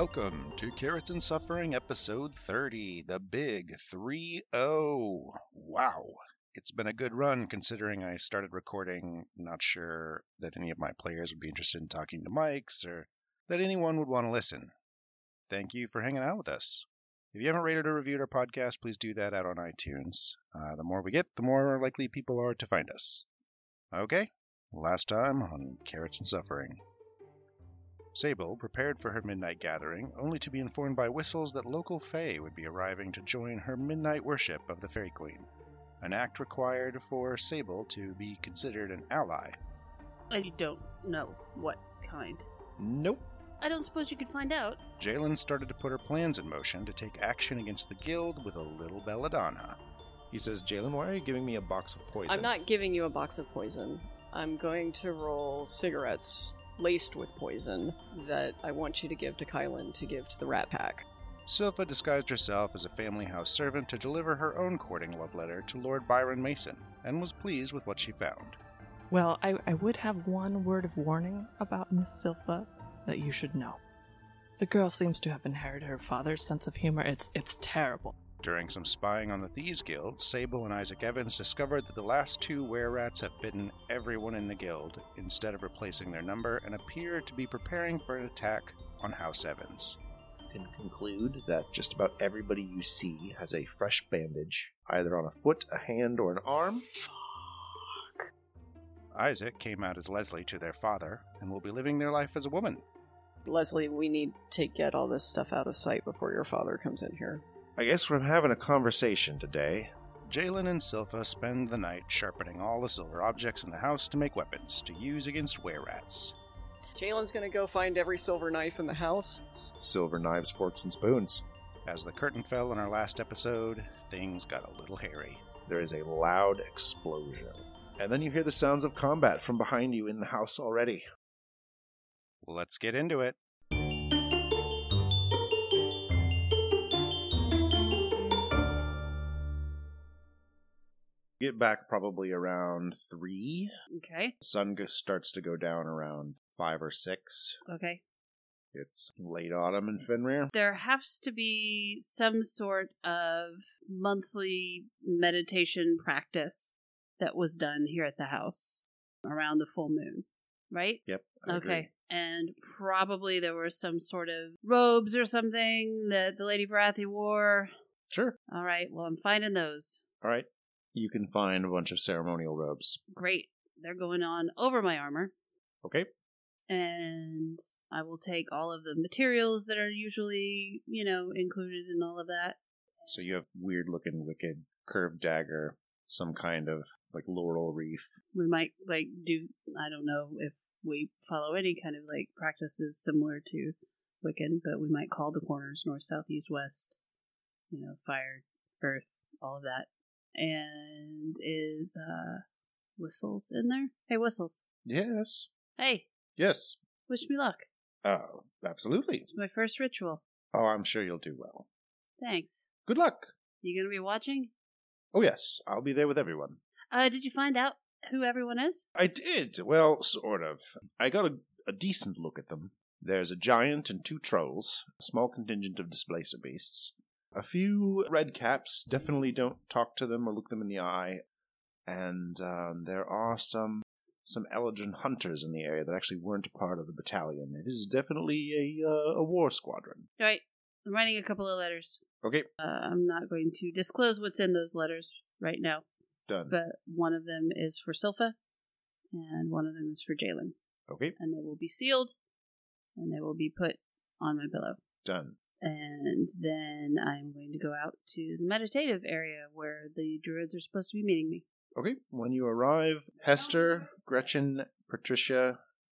Welcome to Carrots and Suffering, episode 30, the big 3 0. Wow. It's been a good run considering I started recording. Not sure that any of my players would be interested in talking to mics or that anyone would want to listen. Thank you for hanging out with us. If you haven't rated or reviewed our podcast, please do that out on iTunes. Uh, the more we get, the more likely people are to find us. Okay, last time on Carrots and Suffering. Sable prepared for her midnight gathering, only to be informed by whistles that local Fae would be arriving to join her midnight worship of the Fairy Queen, an act required for Sable to be considered an ally. I don't know what kind. Nope. I don't suppose you could find out. Jalen started to put her plans in motion to take action against the guild with a little belladonna. He says, Jalen, why are you giving me a box of poison? I'm not giving you a box of poison. I'm going to roll cigarettes laced with poison that I want you to give to Kylan to give to the Rat Pack. Silpha disguised herself as a family house servant to deliver her own courting love letter to Lord Byron Mason, and was pleased with what she found. Well, I, I would have one word of warning about Miss Silpha that you should know. The girl seems to have inherited her father's sense of humor. It's it's terrible. During some spying on the Thieves Guild, Sable and Isaac Evans discovered that the last two were rats have bitten everyone in the guild instead of replacing their number and appear to be preparing for an attack on House Evans. can conclude that just about everybody you see has a fresh bandage, either on a foot, a hand, or an arm. Isaac came out as Leslie to their father and will be living their life as a woman. Leslie, we need to get all this stuff out of sight before your father comes in here. I guess we're having a conversation today. Jalen and Silpha spend the night sharpening all the silver objects in the house to make weapons to use against were rats. Jalen's gonna go find every silver knife in the house. S- silver knives, forks, and spoons. As the curtain fell in our last episode, things got a little hairy. There is a loud explosion. And then you hear the sounds of combat from behind you in the house already. Let's get into it. Get back probably around three. Okay. Sun starts to go down around five or six. Okay. It's late autumn in Fenrir. There has to be some sort of monthly meditation practice that was done here at the house around the full moon, right? Yep. I agree. Okay. And probably there were some sort of robes or something that the Lady Barathi wore. Sure. All right. Well, I'm finding those. All right. You can find a bunch of ceremonial robes. Great. They're going on over my armor. Okay. and I will take all of the materials that are usually, you know, included in all of that. So you have weird looking wicked curved dagger, some kind of like laurel wreath. We might like do I don't know if we follow any kind of like practices similar to Wiccan, but we might call the corners north, south, east, west. You know, fire, earth, all of that. And is uh whistles in there? Hey whistles. Yes. Hey, Yes. wish me luck. Oh, absolutely. It's my first ritual. Oh, I'm sure you'll do well. Thanks. Good luck. You gonna be watching? Oh, yes. I'll be there with everyone. Uh, did you find out who everyone is? I did. Well, sort of. I got a, a decent look at them. There's a giant and two trolls, a small contingent of displacer beasts. A few red caps, definitely don't talk to them or look them in the eye. And um, there are some some Eladrin hunters in the area that actually weren't a part of the battalion. It is definitely a uh, a war squadron. All right. I'm writing a couple of letters. Okay, Uh, I'm not going to disclose what's in those letters right now, done. but one of them is for Silpha, and one of them is for Jalen, Okay, and they will be sealed, and they will be put on my pillow. done. And then I'm going to go out to the meditative area where the druids are supposed to be meeting me. Okay, when you arrive, Hester, Gretchen, Patricia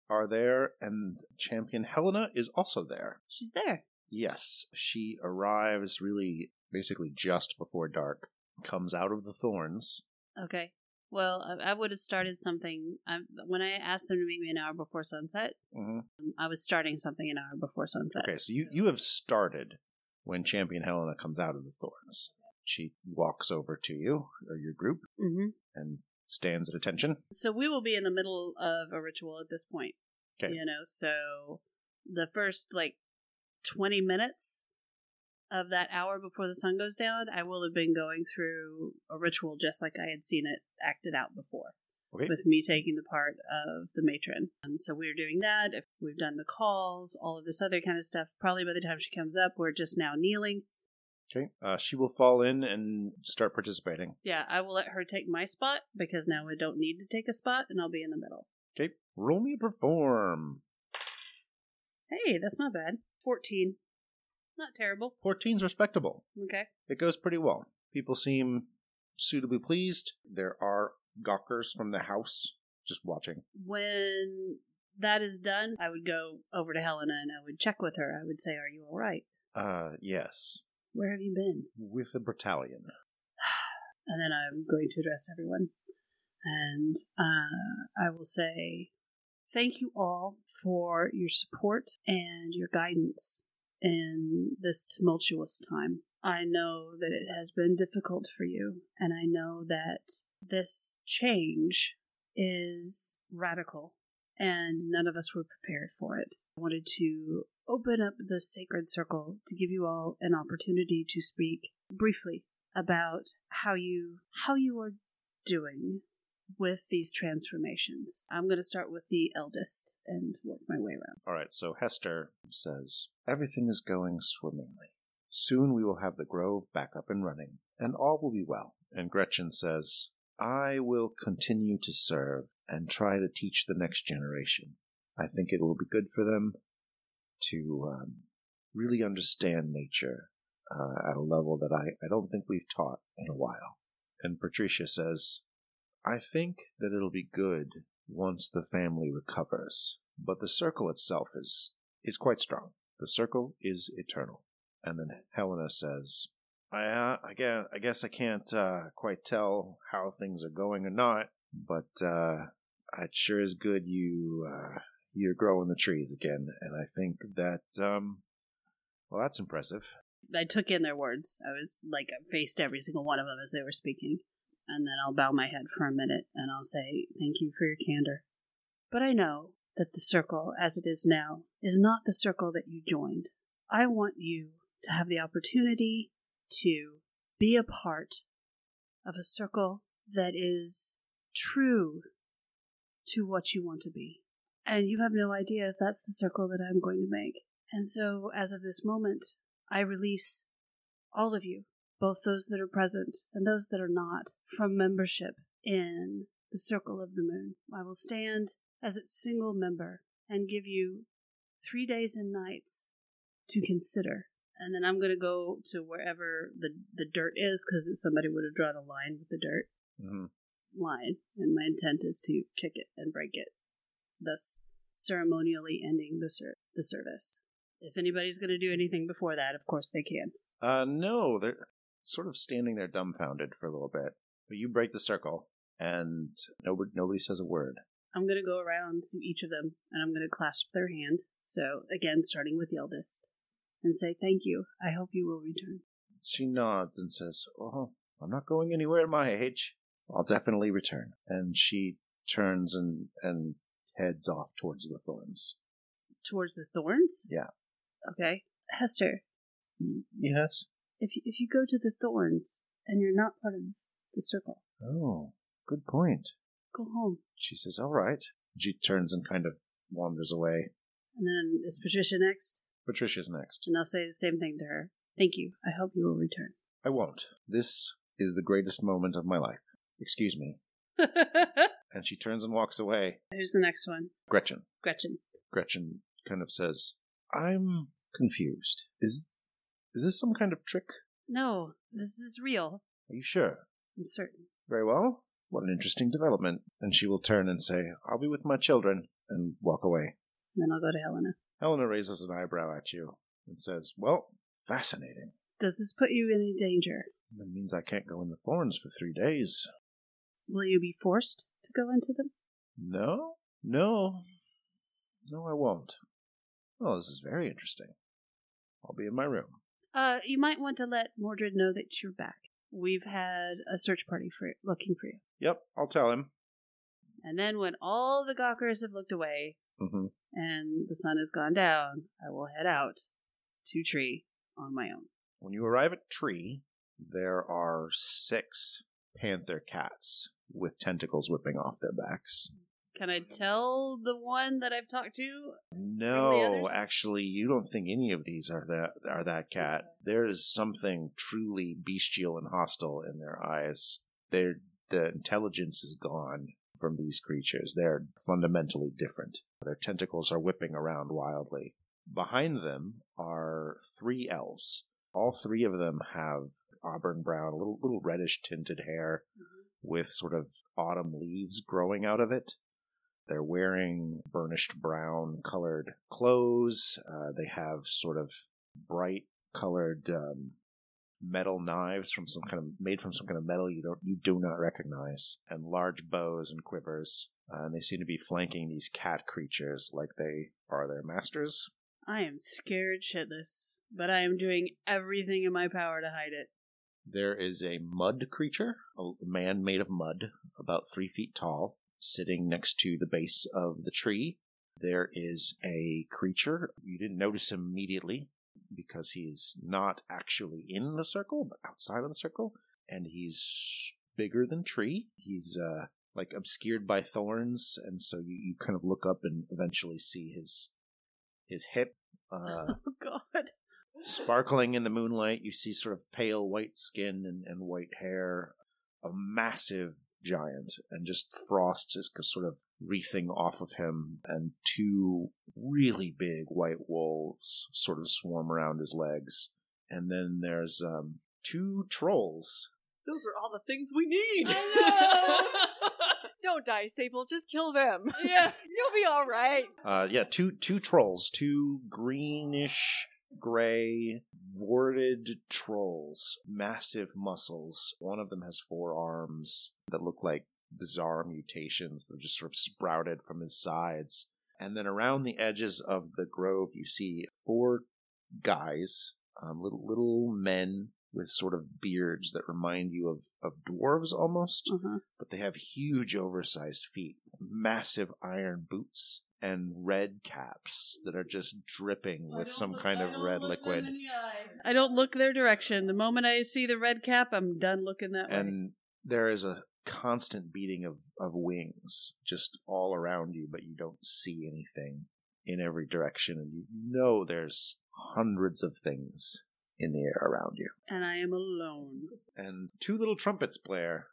are there, and champion Helena is also there. She's there. Yes, she arrives really basically just before dark, comes out of the thorns. Okay. Well, I, I would have started something. I, when I asked them to meet me an hour before sunset, hmm um, I was starting something an hour before sunset. Okay, so you, you have started when champion Helena comes out of the thorns. She walks over to you, or your group, hmm and stands at attention. So we will be in the middle of a ritual at this point. 'Kay. You know, so the first like 20 minutes of that hour before the sun goes down, I will have been going through a ritual just like I had seen it acted out before. Okay. With me taking the part of the matron. Um, so we are doing that. If we've done the calls, all of this other kind of stuff. Probably by the time she comes up, we're just now kneeling. Okay. Uh, she will fall in and start participating. Yeah, I will let her take my spot because now I don't need to take a spot and I'll be in the middle. Okay. Roll me a perform. Hey, that's not bad. 14. Not terrible. 14's respectable. Okay. It goes pretty well. People seem suitably pleased. There are gawkers from the house just watching. When that is done, I would go over to Helena and I would check with her. I would say, Are you all right? Uh, yes. Where have you been? With the battalion. And then I'm going to address everyone. And uh, I will say, Thank you all for your support and your guidance in this tumultuous time. I know that it has been difficult for you, and I know that this change is radical, and none of us were prepared for it. I wanted to open up the sacred circle to give you all an opportunity to speak briefly about how you how you are doing with these transformations. I'm going to start with the eldest and work my way around. All right, so Hester says, Everything is going swimmingly. Soon we will have the grove back up and running, and all will be well. And Gretchen says, I will continue to serve and try to teach the next generation. I think it will be good for them to um, really understand nature uh, at a level that I, I don't think we've taught in a while. And Patricia says, I think that it'll be good once the family recovers, but the circle itself is is quite strong. The circle is eternal. And then Helena says, "I uh, I guess I guess I can't uh, quite tell how things are going or not, but uh, it sure is good you uh, you're growing the trees again, and I think that um, well that's impressive." I took in their words. I was like, I faced every single one of them as they were speaking. And then I'll bow my head for a minute and I'll say, Thank you for your candor. But I know that the circle, as it is now, is not the circle that you joined. I want you to have the opportunity to be a part of a circle that is true to what you want to be. And you have no idea if that's the circle that I'm going to make. And so, as of this moment, I release all of you, both those that are present and those that are not, from membership in the Circle of the Moon. I will stand as its single member and give you three days and nights to consider. And then I'm going to go to wherever the, the dirt is because somebody would have drawn a line with the dirt hmm line. And my intent is to kick it and break it, thus ceremonially ending the, ser- the service. If anybody's going to do anything before that, of course they can. Uh, no, they're sort of standing there dumbfounded for a little bit. But you break the circle, and nobody nobody says a word. I'm going to go around to each of them and I'm going to clasp their hand. So, again, starting with the eldest, and say, Thank you. I hope you will return. She nods and says, "Oh, I'm not going anywhere at my age. I'll definitely return." And she turns and and heads off towards the thorns. Towards the thorns? Yeah. Okay. Hester, Yes. If you, if you go to the thorns and you're not part of the circle, Oh, good point. go home. She says, "All right." She turns and kind of wanders away. And then is Patricia next? Patricia's next. And I'll say the same thing to her. Thank you. I hope you will return. I won't. This is the greatest moment of my life. Excuse me. And she turns and walks away. Who's the next one? Gretchen. Gretchen. Gretchen kind of says, I'm confused. Is is this some kind of trick? No, this is real. Are you sure? I'm certain. Very well. What an interesting development. And she will turn and say, I'll be with my children, and walk away. And then I'll go to Helena. Helena raises an eyebrow at you and says, Well, fascinating. Does this put you in any danger? That means I can't go in the thorns for three days. Will you be forced to go into them? No? No. No, I won't. Well, this is very interesting. I'll be in my room. Uh, you might want to let Mordred know that you're back. We've had a search party for looking for you. Yep, I'll tell him. And then when all the gawkers have looked away hmm and the sun has gone down, I will head out to tree on my own. When you arrive at Tree, there are six panther cats with tentacles whipping off their backs. Can I tell the one that I've talked to? No, actually, you don't think any of these are that are that cat. There is something truly bestial and hostile in their eyes. Their the intelligence is gone from these creatures. They're fundamentally different. Their tentacles are whipping around wildly. Behind them are three elves. All three of them have auburn brown, little little reddish tinted hair mm-hmm. with sort of autumn leaves growing out of it. They're wearing burnished brown colored clothes. Uh, they have sort of bright colored um, metal knives from some kind of made from some kind of metal you don't you do not recognize, and large bows and quivers. Uh, and they seem to be flanking these cat creatures like they are their masters. I am scared shitless, but I am doing everything in my power to hide it. There is a mud creature, a man made of mud, about three feet tall, sitting next to the base of the tree. There is a creature. You didn't notice him immediately because he's not actually in the circle, but outside of the circle. And he's bigger than Tree. He's uh, like obscured by thorns, and so you, you kind of look up and eventually see his his hip. Uh, Oh God! sparkling in the moonlight. You see sort of pale white skin and, and white hair, a massive giant, and just frost is sort of wreathing off of him, and two really big white wolves sort of swarm around his legs. And then there's um, two trolls. Those are all the things we need. Don't die, Sable. Just kill them. yeah. You'll be all right. Uh, yeah, two two trolls, two greenish gray warded trolls, massive muscles. One of them has four arms that look like bizarre mutations that just sort of sprouted from his sides. And then around the edges of the grove, you see four guys, um, little little men with sort of beards that remind you of, of dwarves almost Uh-huh. but they have huge oversized feet, massive iron boots, and red caps that are just dripping with some kind of red liquid. I don't look their direction. The moment I see the red cap, I'm done looking that way. And there is a constant beating of, of wings just all around you, but you don't see anything in every direction. And you know there's hundreds of things in the air around you. And I am alone. And two little trumpets blare.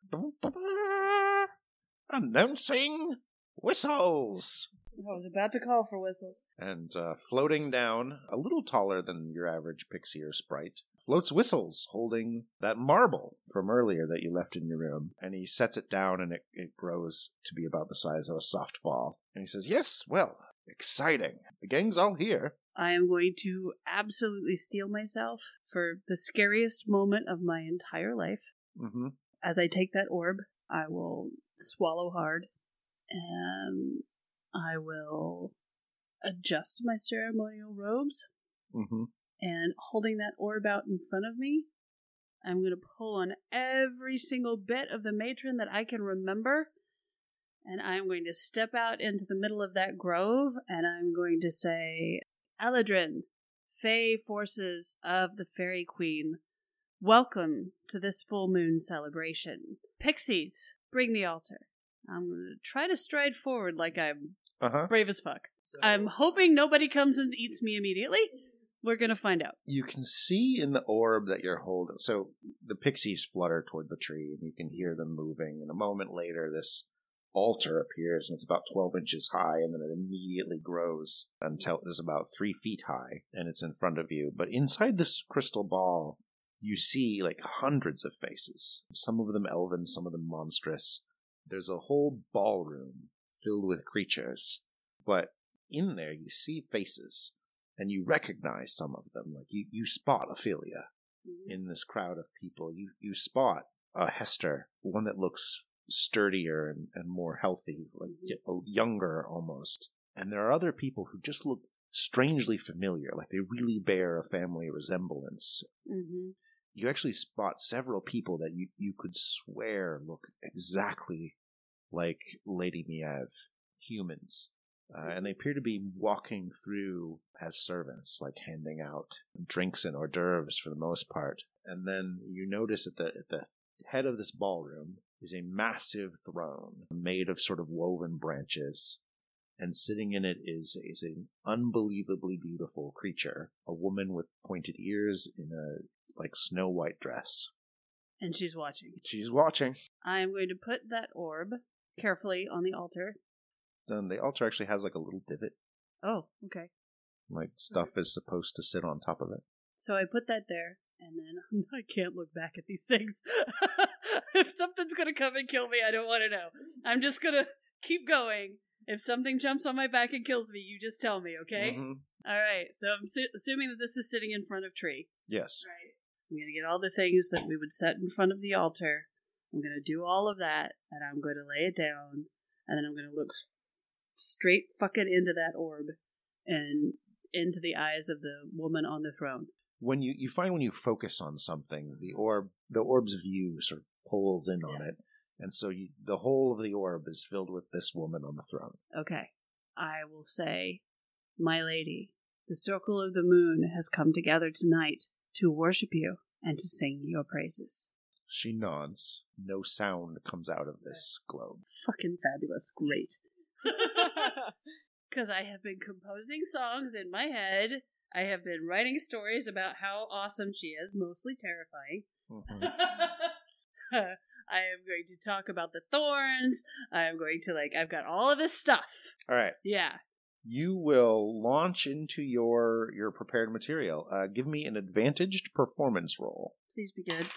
Announcing whistles! I was about to call for whistles. And uh, floating down, a little taller than your average pixie or sprite, floats Whistles, holding that marble from earlier that you left in your room. And he sets it down, and it, it grows to be about the size of a softball. And he says, Yes, well, exciting. The gang's all here. I am going to absolutely steel myself for the scariest moment of my entire life. Mm-hmm. As I take that orb, I will swallow hard and I will adjust my ceremonial robes. Mm-hmm. And holding that orb out in front of me, I'm going to pull on every single bit of the matron that I can remember. And I'm going to step out into the middle of that grove and I'm going to say, Eladrin, Fey forces of the Fairy Queen, welcome to this full moon celebration. Pixies, bring the altar. I'm going to try to stride forward like I'm Uh-huh. brave as fuck. I'm hoping nobody comes and eats me immediately. We're going to find out. You can see in the orb that you're holding. So the pixies flutter toward the tree, and you can hear them moving. And a moment later, this altar appears, and it's about 12 inches high, and then it immediately grows until it is about three feet high, and it's in front of you. But inside this crystal ball, you see like hundreds of faces. Some of them elven, some of them monstrous. There's a whole ballroom filled with creatures, but in there you see faces and you recognize some of them. Like you, you spot Ophelia in this crowd of people. You you spot uh, Hester, one that looks sturdier and, and more healthy, like y- younger almost. And there are other people who just look strangely familiar, like they really bear a family resemblance. Mm-hmm. You actually spot several people that you, you could swear look exactly like Lady Miev, humans. Uh, and they appear to be walking through as servants, like handing out drinks and hors d'oeuvres for the most part. And then you notice at the at the head of this ballroom is a massive throne made of sort of woven branches. And sitting in it is is an unbelievably beautiful creature, a woman with pointed ears in a like snow white dress. And she's watching. She's watching. I am going to put that orb carefully on the altar. And the altar actually has like a little divot, Oh, okay. like stuff is supposed to sit on top of it. So I put that there, and then I can't look back at these things. if something's gonna come and kill me, I don't want to know. I'm just gonna keep going. If something jumps on my back and kills me, you just tell me, okay? Mhm. All right. So I'm su- assuming that this is sitting in front of tree. Yes. Right. I'm gonna get all the things that we would set in front of the altar. I'm gonna do all of that, and I'm going to lay it down, and then I'm gonna look straight fucking into that orb, and into the eyes of the woman on the throne. when you you find when you focus on something, the orb the orb's view sort of pulls in on it, and so you, the whole of the orb is filled with this woman on the throne. Okay. I will say, My lady, the circle of the moon has come together tonight to worship you and to sing your praises. She nods. No sound comes out of this globe. Fucking fabulous. Great. Because I have been composing songs in my head. I have been writing stories about how awesome she is, mostly terrifying. I am going to talk about the thorns. I am going to, like, I've got all of this stuff. All right, Yeah. you will launch into your your prepared material. Uh, give me an advantaged performance roll. Please be good.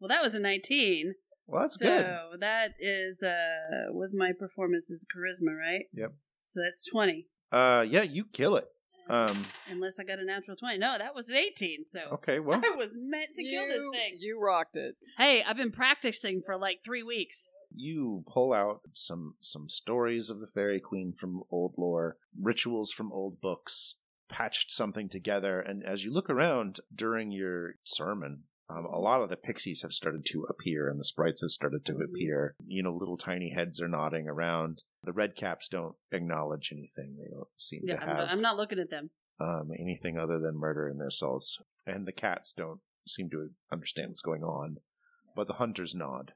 Well, that was a 19. Well, that's so good. that is uh with my performance is charisma, right? Yep. So that's 20. Uh, yeah, you kill it. Um, Unless I got a natural 20. No, that was an 18. So okay, well, I was meant to kill this thing. You rocked it. Hey, I've been practicing for like 3 weeks. you pull out some some stories of the fairy queen from old lore rituals from old books patched something together and as you look around during your sermon um, a lot of the pixies have started to appear and the sprites have started to appear. You know little tiny heads are nodding around. The red caps don't acknowledge anything. They don't seem Yeah, to I'm have not, I'm not looking at them. um, anything other than murder in their souls. And the cats don't seem to understand what's going on, but the hunters nod,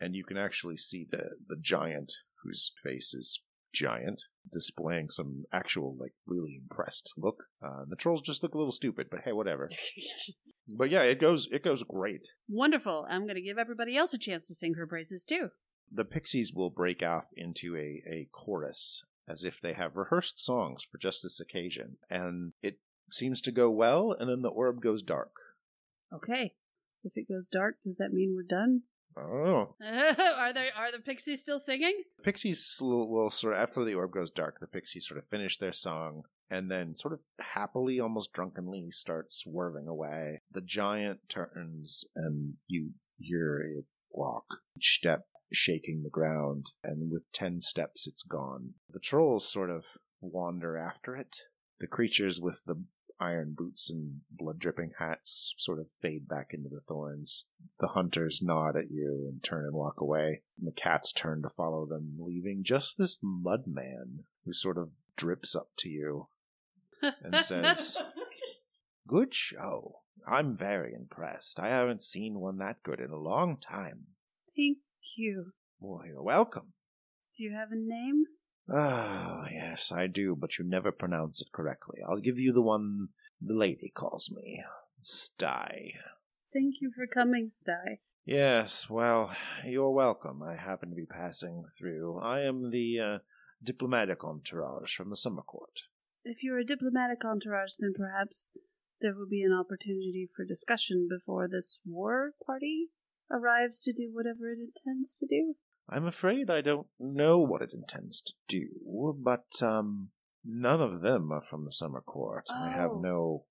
and you can actually see the the giant whose face is giant displaying some actual like really impressed look. Uh, the trolls just look a little stupid, but hey, whatever. but yeah, it goes it goes great. Wonderful. I'm going to give everybody else a chance to sing her praises too. The pixies will break off into a, a chorus as if they have rehearsed songs for just this occasion, and it seems to go well, and then the orb goes dark. Okay. If it goes dark, does that mean we're done? Oh. are there are the pixies still singing? The Pixies will, will sort of, after the orb goes dark, the pixies sort of finish their song and then sort of happily, almost drunkenly start swerving away. The giant turns and you hear it walk, each step shaking the ground, and with ten steps it's gone. The trolls sort of wander after it. The creatures with the iron boots and blood dripping hats sort of fade back into the thorns. The hunters nod at you and turn and walk away. And the cats turn to follow them, leaving just this mud man who sort of drips up to you and says, Good show. I'm very impressed. I haven't seen one that good in a long time. Thank you. Well, you're welcome. Do you have a name? Ah, yes, I do, but you never pronounce it correctly. I'll give you the one the lady calls me. Sty. Thank you for coming, Sty. Yes, well, you're welcome. I happen to be passing through. I am the uh, diplomatic entourage from the summer court. If you're a diplomatic entourage, then perhaps there will be an opportunity for discussion before this war party arrives to do whatever it intends to do. I'm afraid I don't know what it intends to do, but um, none of them are from the summer court. I have Oh. no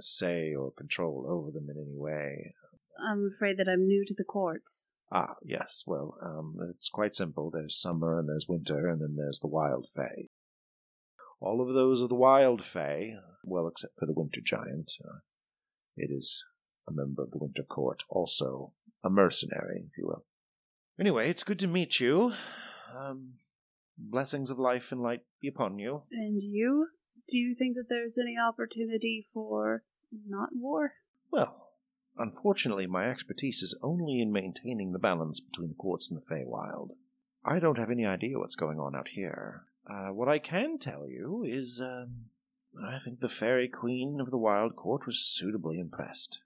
say or control over them in any way. I'm afraid that I'm new to the courts. Ah, yes. Well, um, it's quite simple. There's summer and there's winter, and then there's the wild fae. All of those are the wild fae, well, except for the winter giant. Uh, it is a member of the winter court, also a mercenary, if you will. Anyway, it's good to meet you. Um, Blessings of life and light be upon you. And you? Do you think that there's any opportunity for not war? Well, unfortunately, my expertise is only in maintaining the balance between the courts and the Feywild. I don't have any idea what's going on out here. Uh, what I can tell you is, um, I think the Fairy Queen of the Wild Court was suitably impressed.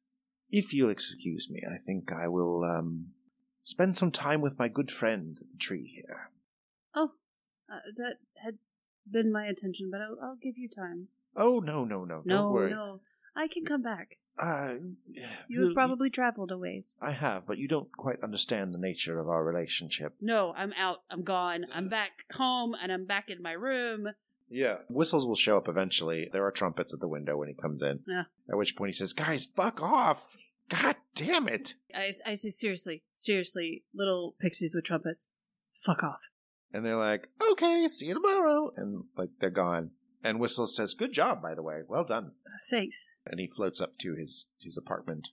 If you'll excuse me, I think I will, um, spend some time with my good friend, the tree here. Oh, uh, that had been my intention, but I'll, I'll give you time. Oh, no, no, no, no, don't worry. no. I can come back. Uh, You have probably traveled a ways. I have, but you don't quite understand the nature of our relationship. No, I'm out. I'm gone. I'm back home and I'm back in my room. Yeah. Whistles will show up eventually. There are trumpets at the window when he comes in. Yeah. At which point he says, Guys, fuck off! God damn it! I, I say, seriously, seriously, little pixies with trumpets. Fuck off. And they're like, Okay, see you tomorrow. And, like, they're gone. And Whistle says, Good job, by the way. Well done. Uh, thanks. And he floats up to his, his apartment.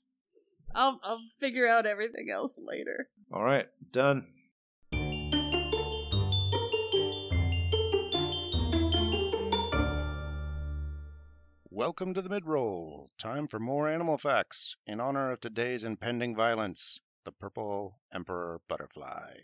I'll, I'll figure out everything else later. All right, done. Welcome to the mid-roll. Time for more animal facts in honor of today's impending violence, the purple emperor butterfly.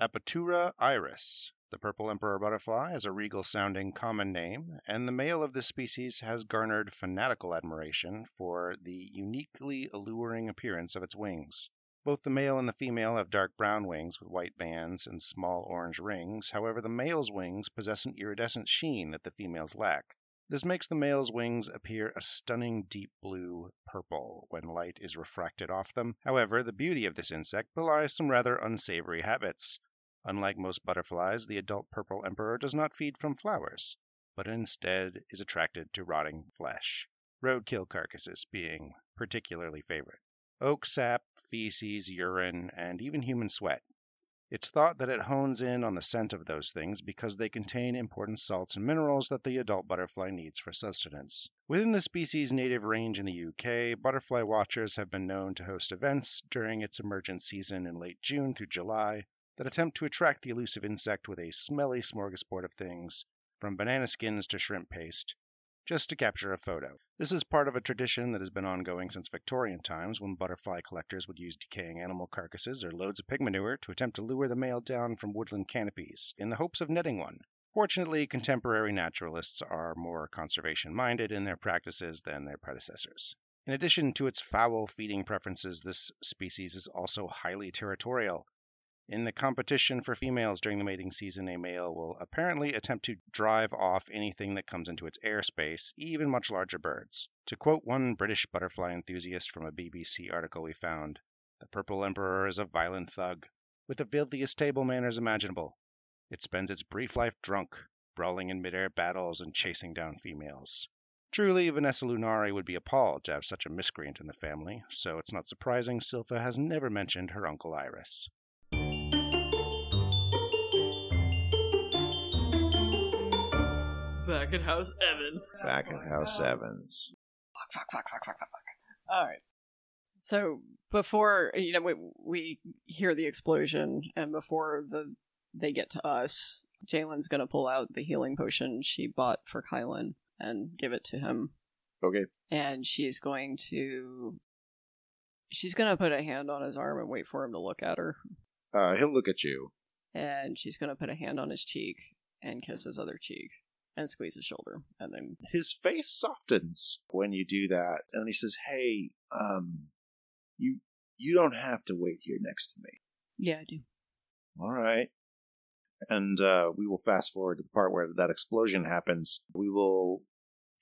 Apatura iris. The purple emperor butterfly is a regal-sounding common name, and the male of this species has garnered fanatical admiration for the uniquely alluring appearance of its wings. Both the male and the female have dark brown wings with white bands and small orange rings. However, the male's wings possess an iridescent sheen that the females lack. This makes the male's wings appear a stunning deep blue purple when light is refracted off them. However, the beauty of this insect belies some rather unsavory habits. Unlike most butterflies, the adult purple emperor does not feed from flowers, but instead is attracted to rotting flesh, roadkill carcasses being particularly favorite. Oak sap, feces, urine, and even human sweat. It's thought that it hones in on the scent of those things because they contain important salts and minerals that the adult butterfly needs for sustenance. Within the species' native range in the UK, butterfly watchers have been known to host events during its emergence season in late June through July that attempt to attract the elusive insect with a smelly smorgasbord of things, from banana skins to shrimp paste, just to capture a photo. This is part of a tradition that has been ongoing since Victorian times when butterfly collectors would use decaying animal carcasses or loads of pig manure to attempt to lure the male down from woodland canopies in the hopes of netting one. Fortunately, contemporary naturalists are more conservation minded in their practices than their predecessors. In addition to its foul feeding preferences, this species is also highly territorial. In the competition for females during the mating season, a male will apparently attempt to drive off anything that comes into its airspace, even much larger birds. To quote one British butterfly enthusiast from a BBC article we found, the purple emperor is a violent thug, with the filthiest table manners imaginable. It spends its brief life drunk, brawling in midair battles and chasing down females. Truly, Vanessa Lunari would be appalled to have such a miscreant in the family, so it's not surprising Silpha has never mentioned her Uncle Iris. Back in House Evans. Back at House Evans. Fuck, fuck, fuck, fuck, fuck, fuck. All right. So before you know, we we hear the explosion, and before the they get to us, Jalen's gonna pull out the healing potion she bought for Kylan and give it to him, Okay. and she's going to she's gonna put a hand on his arm and wait for him to look at her, Uh, he'll look at you. and she's gonna put a hand on his cheek and kiss his other cheek and squeeze his shoulder, and then His face softens when you do that, and then he says, "Hey, um, you you don't have to wait here next to me. Yeah, I do. All right." And uh, we will fast forward to the part where that explosion happens. We will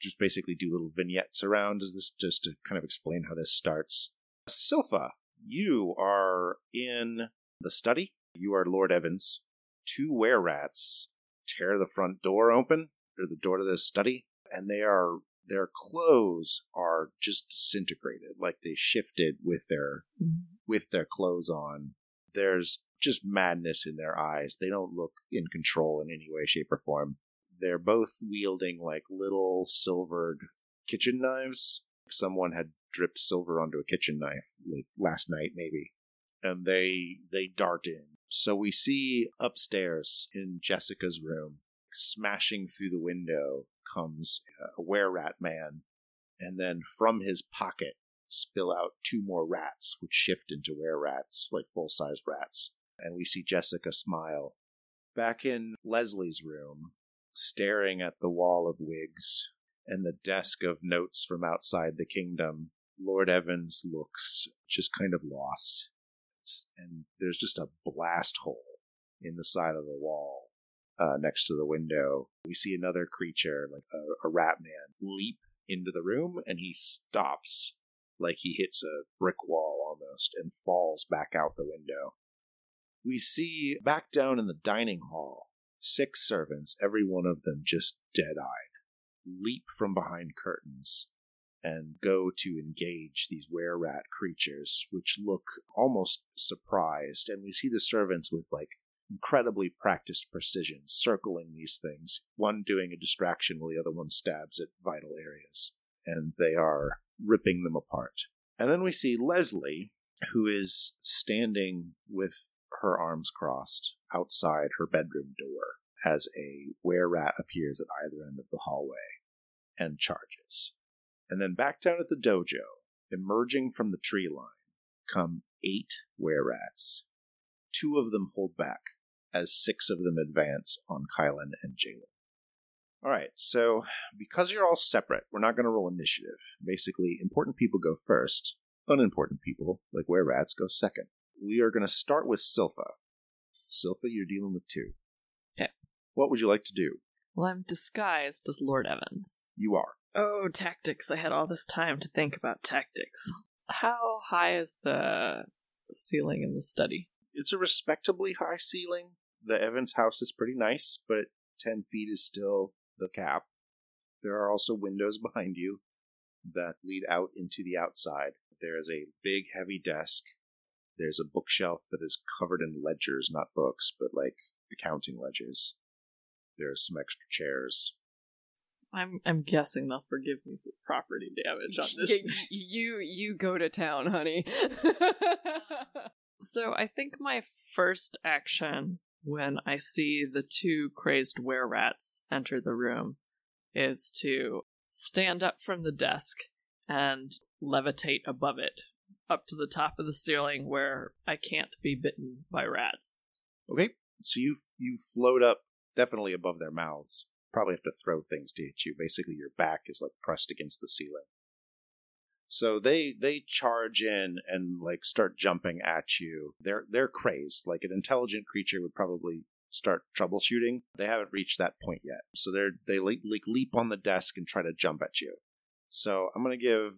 just basically do little vignettes around as this just to kind of explain how this starts. Silpha, you are in the study. You are Lord Evans. Two were rats tear the front door open, or the door to the study, and they are their clothes are just disintegrated, like they shifted with their mm-hmm. with their clothes on. There's just madness in their eyes. They don't look in control in any way, shape, or form. They're both wielding like little silvered kitchen knives. Someone had dripped silver onto a kitchen knife like last night, maybe, and they they dart in, So we see upstairs in Jessica's room, smashing through the window comes uh, a were rat man, and then from his pocket spill out two more rats, which shift into were rats, like full sized rats. And we see Jessica smile. Back in Leslie's room, staring at the wall of wigs and the desk of notes from outside the kingdom, Lord Evans looks just kind of lost. And there's just a blast hole in the side of the wall uh, next to the window. We see another creature, like a, a rat man, leap into the room and he stops like he hits a brick wall almost and falls back out the window. We see back down in the dining hall six servants, every one of them just dead eyed, leap from behind curtains and go to engage these were rat creatures, which look almost surprised. And we see the servants with like incredibly practiced precision circling these things, one doing a distraction while the other one stabs at vital areas. And they are ripping them apart. And then we see Leslie, who is standing with her arms crossed outside her bedroom door as a were rat appears at either end of the hallway and charges. And then back down at the dojo, emerging from the tree line, come eight were rats. Two of them hold back as six of them advance on Kylan and Jalen. All right, so because you're all separate, we're not going to roll initiative. Basically, important people go first, unimportant people, like were rats, go second. We are going to start with Silpha. Silpha, you're dealing with two. Yeah. What would you like to do? Well, I'm disguised as Lord Evans. You are. Oh, tactics. I had all this time to think about tactics. How high is the ceiling in the study? It's a respectably high ceiling. The Evans house is pretty nice, but 10 feet is still the cap. There are also windows behind you that lead out into the outside. There is a big, heavy desk. There's a bookshelf that is covered in ledgers, not books, but like accounting ledgers. There are some extra chairs. I'm I'm guessing they'll forgive me for property damage on this. You you go to town, honey. So I think my first action when I see the two crazed were rats enter the room is to stand up from the desk and levitate above it up to the top of the ceiling where I can't be bitten by rats. Okay, so you you float up definitely above their mouths. Probably have to throw things to hit you. Basically, your back is like pressed against the ceiling. So they they charge in and like start jumping at you. They're they're crazed. Like an intelligent creature would probably start troubleshooting. They haven't reached that point yet. So they're they like leap on the desk and try to jump at you. So I'm gonna give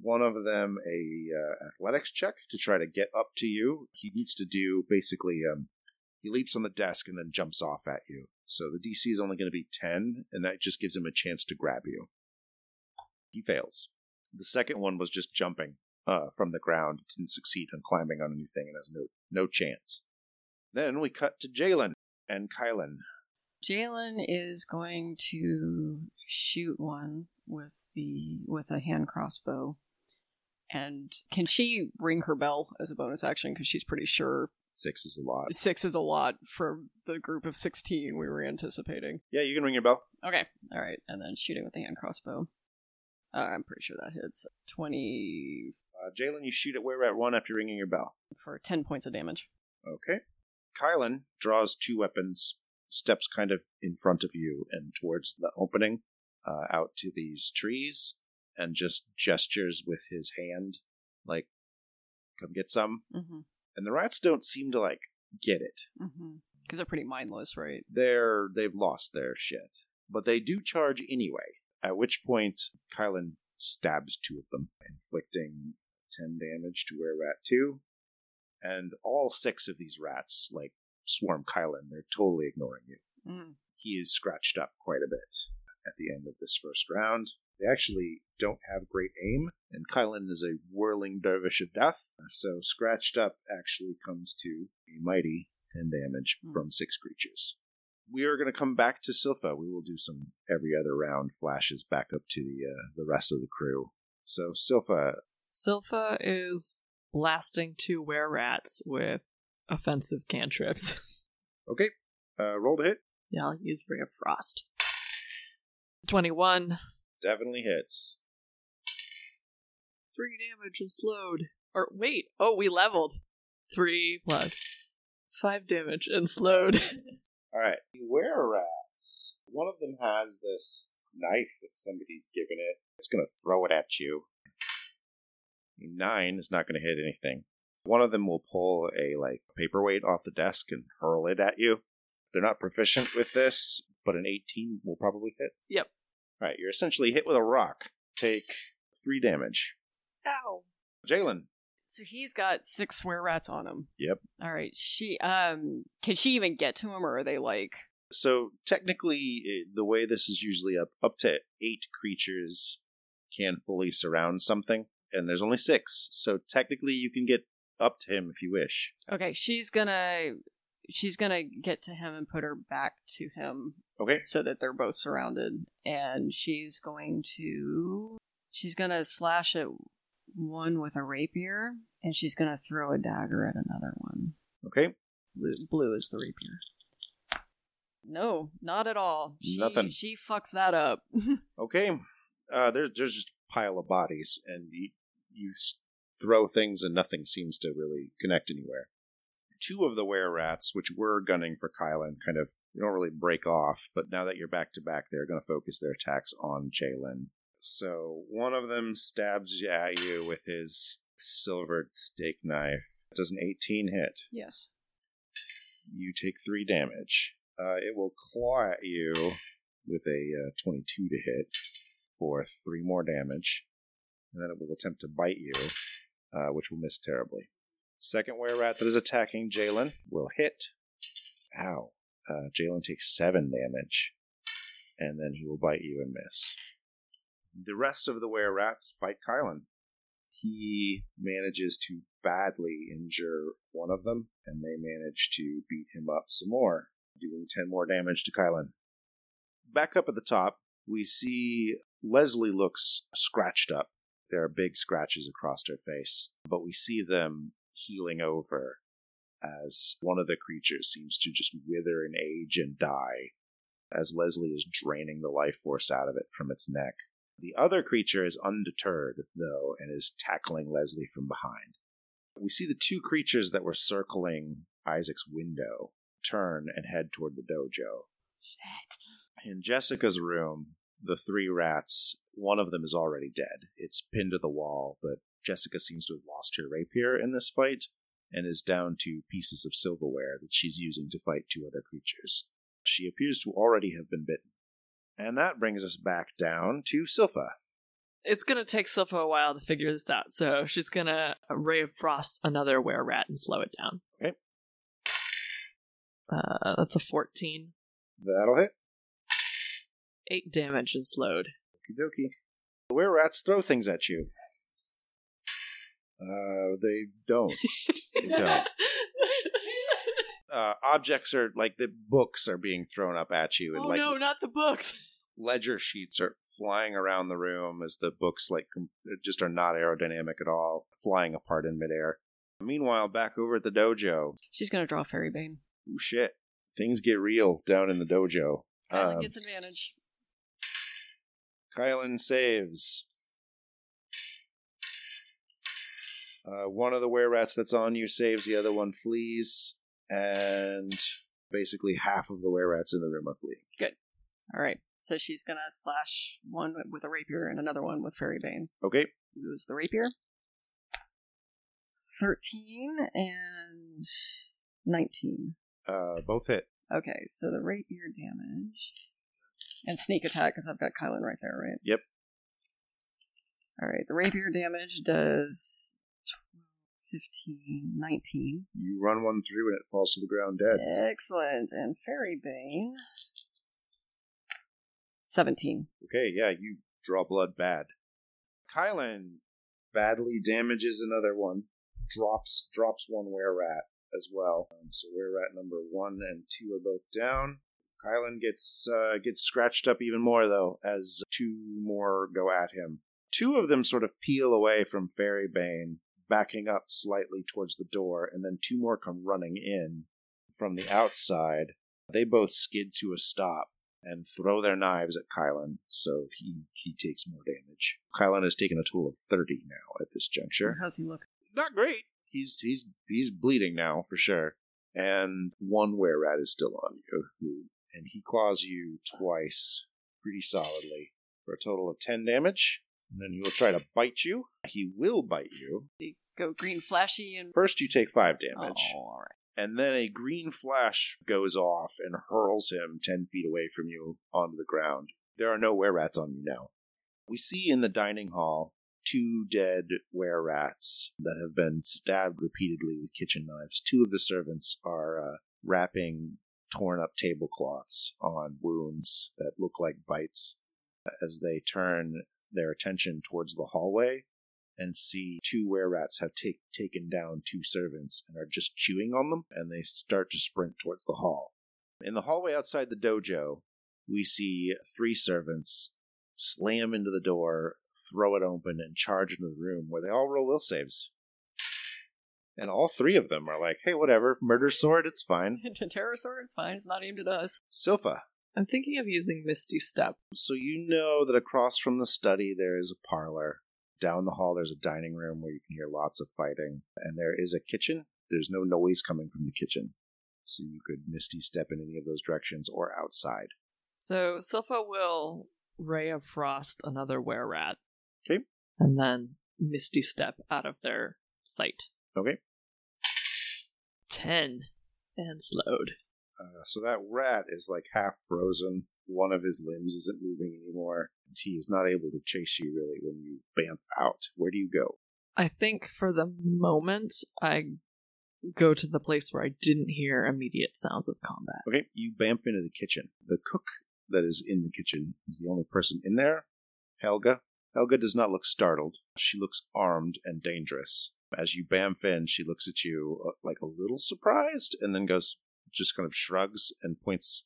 one of them a uh, athletics check to try to get up to you. He needs to do basically um he leaps on the desk and then jumps off at you. So the DC is only going to be 10 and that just gives him a chance to grab you. He fails. The second one was just jumping uh, from the ground. Didn't succeed on climbing on anything and has no no chance. Then we cut to Jalen and Kylan. Jalen is going to shoot one with the with a hand crossbow. And can she ring her bell as a bonus action? Because she's pretty sure Six is a lot. six is a lot for the group of sixteen we were anticipating. Yeah, you can ring your bell. Okay, all right, and then shooting with the hand crossbow. Uh, I'm pretty sure that hits twenty Uh, Jalen, you shoot at where at one after ringing your bell. for ten points of damage. Okay. Kylan draws two weapons, steps kind of in front of you and towards the opening uh, out to these trees, and just gestures with his hand, like, come get some. Mm-hmm. And the rats don't seem to, like, get it. Mm-hmm. Because they're pretty mindless, right? They're, they've lost their shit. But they do charge anyway, at which point Kylan stabs two of them, inflicting 10 damage to were rat 2. And all six of these rats, like, swarm Kylan. They're totally ignoring you. Mm. He is scratched up quite a bit at the end of this first round. They actually don't have great aim, and Kylan is a whirling dervish of death, so scratched up actually comes to a mighty 10 damage Hmm. from six creatures. We are going to come back to Silpha. We will do some every other round flashes back up to the uh, the rest of the crew. So Silpha, Silpha is blasting two were rats with offensive cantrips. Okay. Uh, roll to hit. yeah, I'll use Ray of Frost. 21. Definitely hits. 3 damage and slowed. Or wait, oh, we leveled. 3 plus 5 damage and slowed. All right. Were rats. One of them has this knife that somebody's given it. It's going to throw it at you. A nine is not going to hit anything. One of them will pull a like paperweight off the desk and hurl it at you. They're not proficient with this, but an 18 will probably hit. Yep. All right, you're essentially hit with a rock. Take three damage. Ow. Jalen. So he's got six were rats on him. Yep. All right. She um can she even get to him or are they like So technically, the way this is usually up, up to eight creatures can fully surround something, and there's only six. So technically, you can get up to him if you wish. Okay, she's gonna she's gonna get to him and put her back to him Okay. so that they're both surrounded and she's going to she's gonna slash at one with a rapier and she's gonna throw a dagger at another one. Okay. Blue, blue is the rapier. No, not at all. She, Nothing. She fucks that up. Okay. Uh, there's there's just a pile of bodies, and you you throw things, and nothing seems to really connect anywhere. Two of the were rats, which were gunning for Kylan, kind of you don't really break off, but now that you're back to back, they're going to focus their attacks on Jalen. So one of them stabs at you with his silvered steak knife. Does an 18 hit? yes. You take three damage. Uh, it will claw at you with a uh, 22 to hit for three more damage. And then it will attempt to bite you, uh, which will miss terribly. Second were rat that is attacking Jalen will hit. Ow. Uh, Jalen takes seven damage. And then he will bite you and miss. The rest of the were rats fight Kylan. He manages to badly injure one of them, and they manage to beat him up some more, doing 10 more damage to Kylan. Back up at the top, we see Leslie looks scratched up. There are big scratches across her face, but we see them healing over as one of the creatures seems to just wither and age and die as Leslie is draining the life force out of it from its neck. The other creature is undeterred, though, and is tackling Leslie from behind. We see the two creatures that were circling Isaac's window turn and head toward the dojo. Shit. In Jessica's room, the three rats, one of them is already dead. It's pinned to the wall, but Jessica seems to have lost her rapier in this fight and is down to pieces of silverware that she's using to fight two other creatures. She appears to already have been bitten. And that brings us back down to Silpha. It's gonna take Silpha a while to figure this out, so she's gonna Ray of Frost another were rat and slow it down. Okay. Uh, that's a 14. That'll hit. 8 damage and slowed. Okie dokie. The were rats throw things at you. Uh, they don't. They don't. Uh, objects are like the books are being thrown up at you, and oh like no, not the books! Ledger sheets are flying around the room as the books like just are not aerodynamic at all, flying apart in midair. Meanwhile, back over at the dojo, She's gonna draw Fairy Bane. ooh shit, things get real down in the dojo. Kylan Um, gets advantage. Kylan saves. Uh, one of the were rats that's on you saves, the other one flees, and basically half of the were rats in the room are fleeing. Good. All right. So she's gonna slash one with a rapier and another one with Fairy Bane. Okay, Use the rapier. Thirteen and nineteen. uh, both hit. Okay, so the rapier damage and sneak attack because I've got Kylan right there, right? Yep. All right, the rapier damage does 12, 15, 19. You run one through and it falls to the ground dead. Excellent. And Fairy Bane, 17. Okay, yeah, you draw blood bad. Kylan badly damages another one, drops drops one were rat as well. Um, so were rat number one and two are both down. Kylan gets uh, gets scratched up even more though as two more go at him. Two of them sort of peel away from Fairy Bane, backing up slightly towards the door, and then two more come running in from the outside. They both skid to a stop and throw their knives at Kylan, so he, he takes more damage. Kylan has taken a total of 30 now at this juncture. How's he look? Not great. He's he's he's bleeding now for sure. And one were rat is still on you, and he claws you twice pretty solidly for a total of 10 damage. And then he will try to bite you. He will bite you. They Go green flashy and First, you take 5 damage. Oh, all right. And then a green flash goes off and hurls him 10 feet away from you onto the ground. There are no were rats on you now. We see in the dining hall two dead were rats that have been stabbed repeatedly with kitchen knives. Two of the servants are uh, wrapping torn up tablecloths on wounds that look like bites as they turn their attention towards the hallway and see two were rats have take, taken down two servants and are just chewing on them, and they start to sprint towards the hall. In the hallway outside the dojo, we see three servants slam into the door, throw it open, and charge into the room where they all roll will saves. And all three of them are like, hey, whatever, murder sword, it's fine. Pterosaur, it's fine. It's not aimed at us. Silpha, I'm thinking of using Misty Step. So you know that across from the study there is a parlor. Down the hall there's a dining room where you can hear lots of fighting. And there is a kitchen. There's no noise coming from the kitchen. So you could misty step in any of those directions or outside. So Silpha will Ray of Frost another were rat. 'Kay. And then Misty Step out of their sight. Okay. Ten. And slowed. Uh, so that rat is like half frozen. One of his limbs isn't moving anymore. And he is not able to chase you really when you bamf out. Where do you go? I think for the moment, I go to the place where I didn't hear immediate sounds of combat. Okay, you bamf into the kitchen. The cook that is in the kitchen is the only person in there. Helga. Helga does not look startled. She looks armed and dangerous. As you bamf in, she looks at you uh, like a little surprised, and then goes, just kind of shrugs and points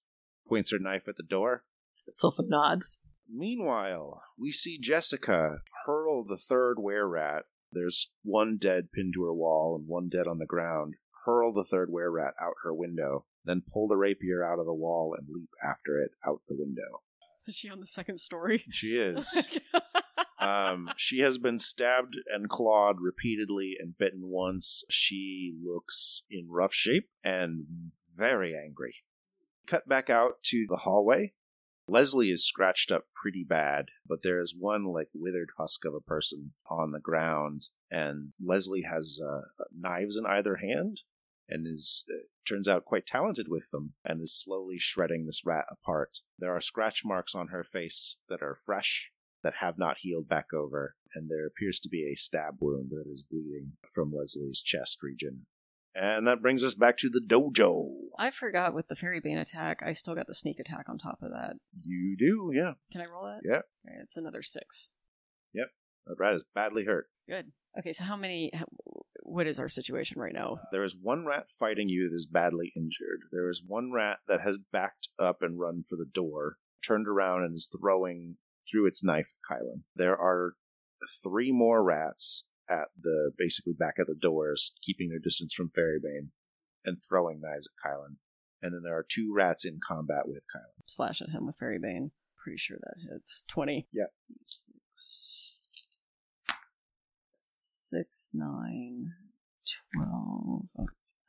points her knife at the door. Silpha nods. Meanwhile, we see Jessica hurl the third were rat. There's one dead pinned to her wall and one dead on the ground. Hurl the third were rat out her window, then pull the rapier out of the wall and leap after it out the window. Is she on the second story? She is. um, she has been stabbed and clawed repeatedly and bitten once. She looks in rough shape and very angry. Cut back out to the hallway. Leslie is scratched up pretty bad, but there is one like withered husk of a person on the ground, and Leslie has uh, knives in either hand and is uh, turns out quite talented with them and is slowly shredding this rat apart. There are scratch marks on her face that are fresh that have not healed back over, and there appears to be a stab wound that is bleeding from Leslie's chest region. And that brings us back to the dojo. I forgot with the fairy bane attack, I still got the sneak attack on top of that. You do, yeah. Can I roll that? Yeah. It's another six. Yep. That rat is badly hurt. Good. Okay, so how many? What is our situation right now? Uh, there is one rat fighting you that is badly injured. There is one rat that has backed up and run for the door, turned around and is throwing through its knife at Kylan. There are three more rats at the basically back of the doors, keeping their distance from Fairy Bane and throwing knives at Kylan. And then there are two rats in combat with Kylan. Slash at him with fairy bane. Pretty sure that hits twenty. Yeah. Six, six nine, twelve.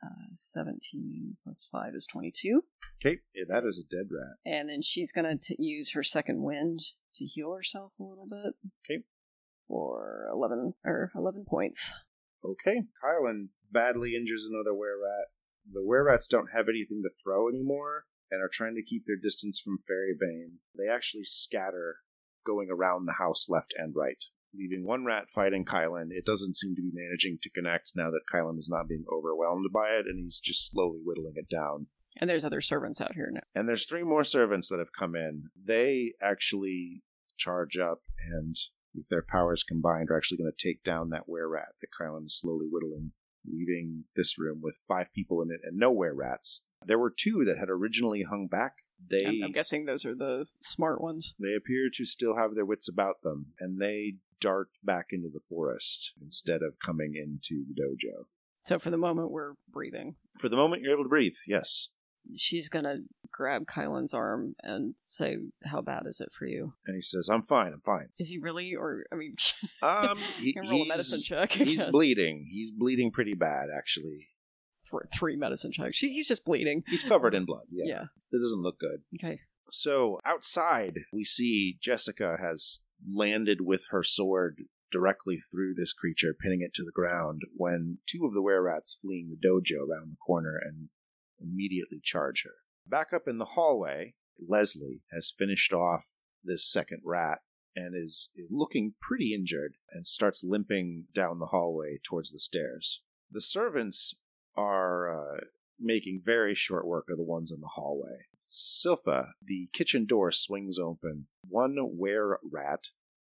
Uh, 17 plus 5 is 22. Okay, yeah, that is a dead rat. And then she's going to use her second wind to heal herself a little bit. Okay. For 11 or 11 points. Okay. Kylan badly injures another were rat. The were rats don't have anything to throw anymore and are trying to keep their distance from Fairy Bane. They actually scatter, going around the house left and right, leaving one rat fighting Kylan. It doesn't seem to be managing to connect now that Kylan is not being overwhelmed by it, and he's just slowly whittling it down. And there's other servants out here now. And there's three more servants that have come in. They actually charge up and, with their powers combined, are actually going to take down that were rat that Kylan is slowly whittling, leaving this room with five people in it and no were rats. There were two that had originally hung back. They I'm, I'm guessing those are the smart ones. they appear to still have their wits about them, and they dart back into the forest instead of coming into the dojo. So for the moment, we're breathing. For the moment, you're able to breathe. Yes, She's gonna grab Kylan's arm and say, "How bad is it for you?" and he says, "I'm fine. I'm fine." Is he really? Or I mean, Um, he- roll a medicine he's, check. He's bleeding. He's bleeding pretty bad, actually. for three medicine checks. She, he's just bleeding. He's covered in blood. Yeah, Yeah. that doesn't look good. Okay. So outside, we see Jessica has landed with her sword directly through this creature, pinning it to the ground, when two of the were rats fleeing the dojo around the corner and immediately charge her. Back up in the hallway, Leslie has finished off this second rat and is, is looking pretty injured and starts limping down the hallway towards the stairs. The servants are uh, making very short work of the ones in the hallway. Silpha, the kitchen door swings open. One were rat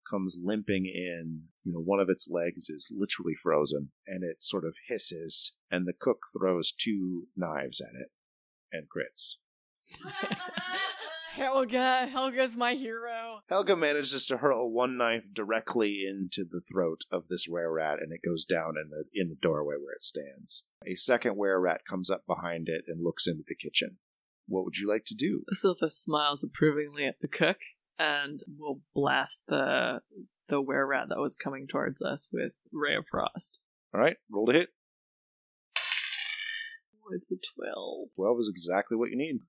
comes limping in. You know, one of its legs is literally frozen, and it sort of hisses, and the cook throws two knives at it and crits. Helga, Helga's my hero. Helga manages to hurl one knife directly into the throat of this were rat, and it goes down in the in the doorway where it stands. A second were rat comes up behind it and looks into the kitchen. What would you like to do? Silpha smiles approvingly at the cook and we'll blast the the were rat that was coming towards us with Ray of Frost. All right, roll to hit. Oh, it's a 12. Twelve is exactly what you need.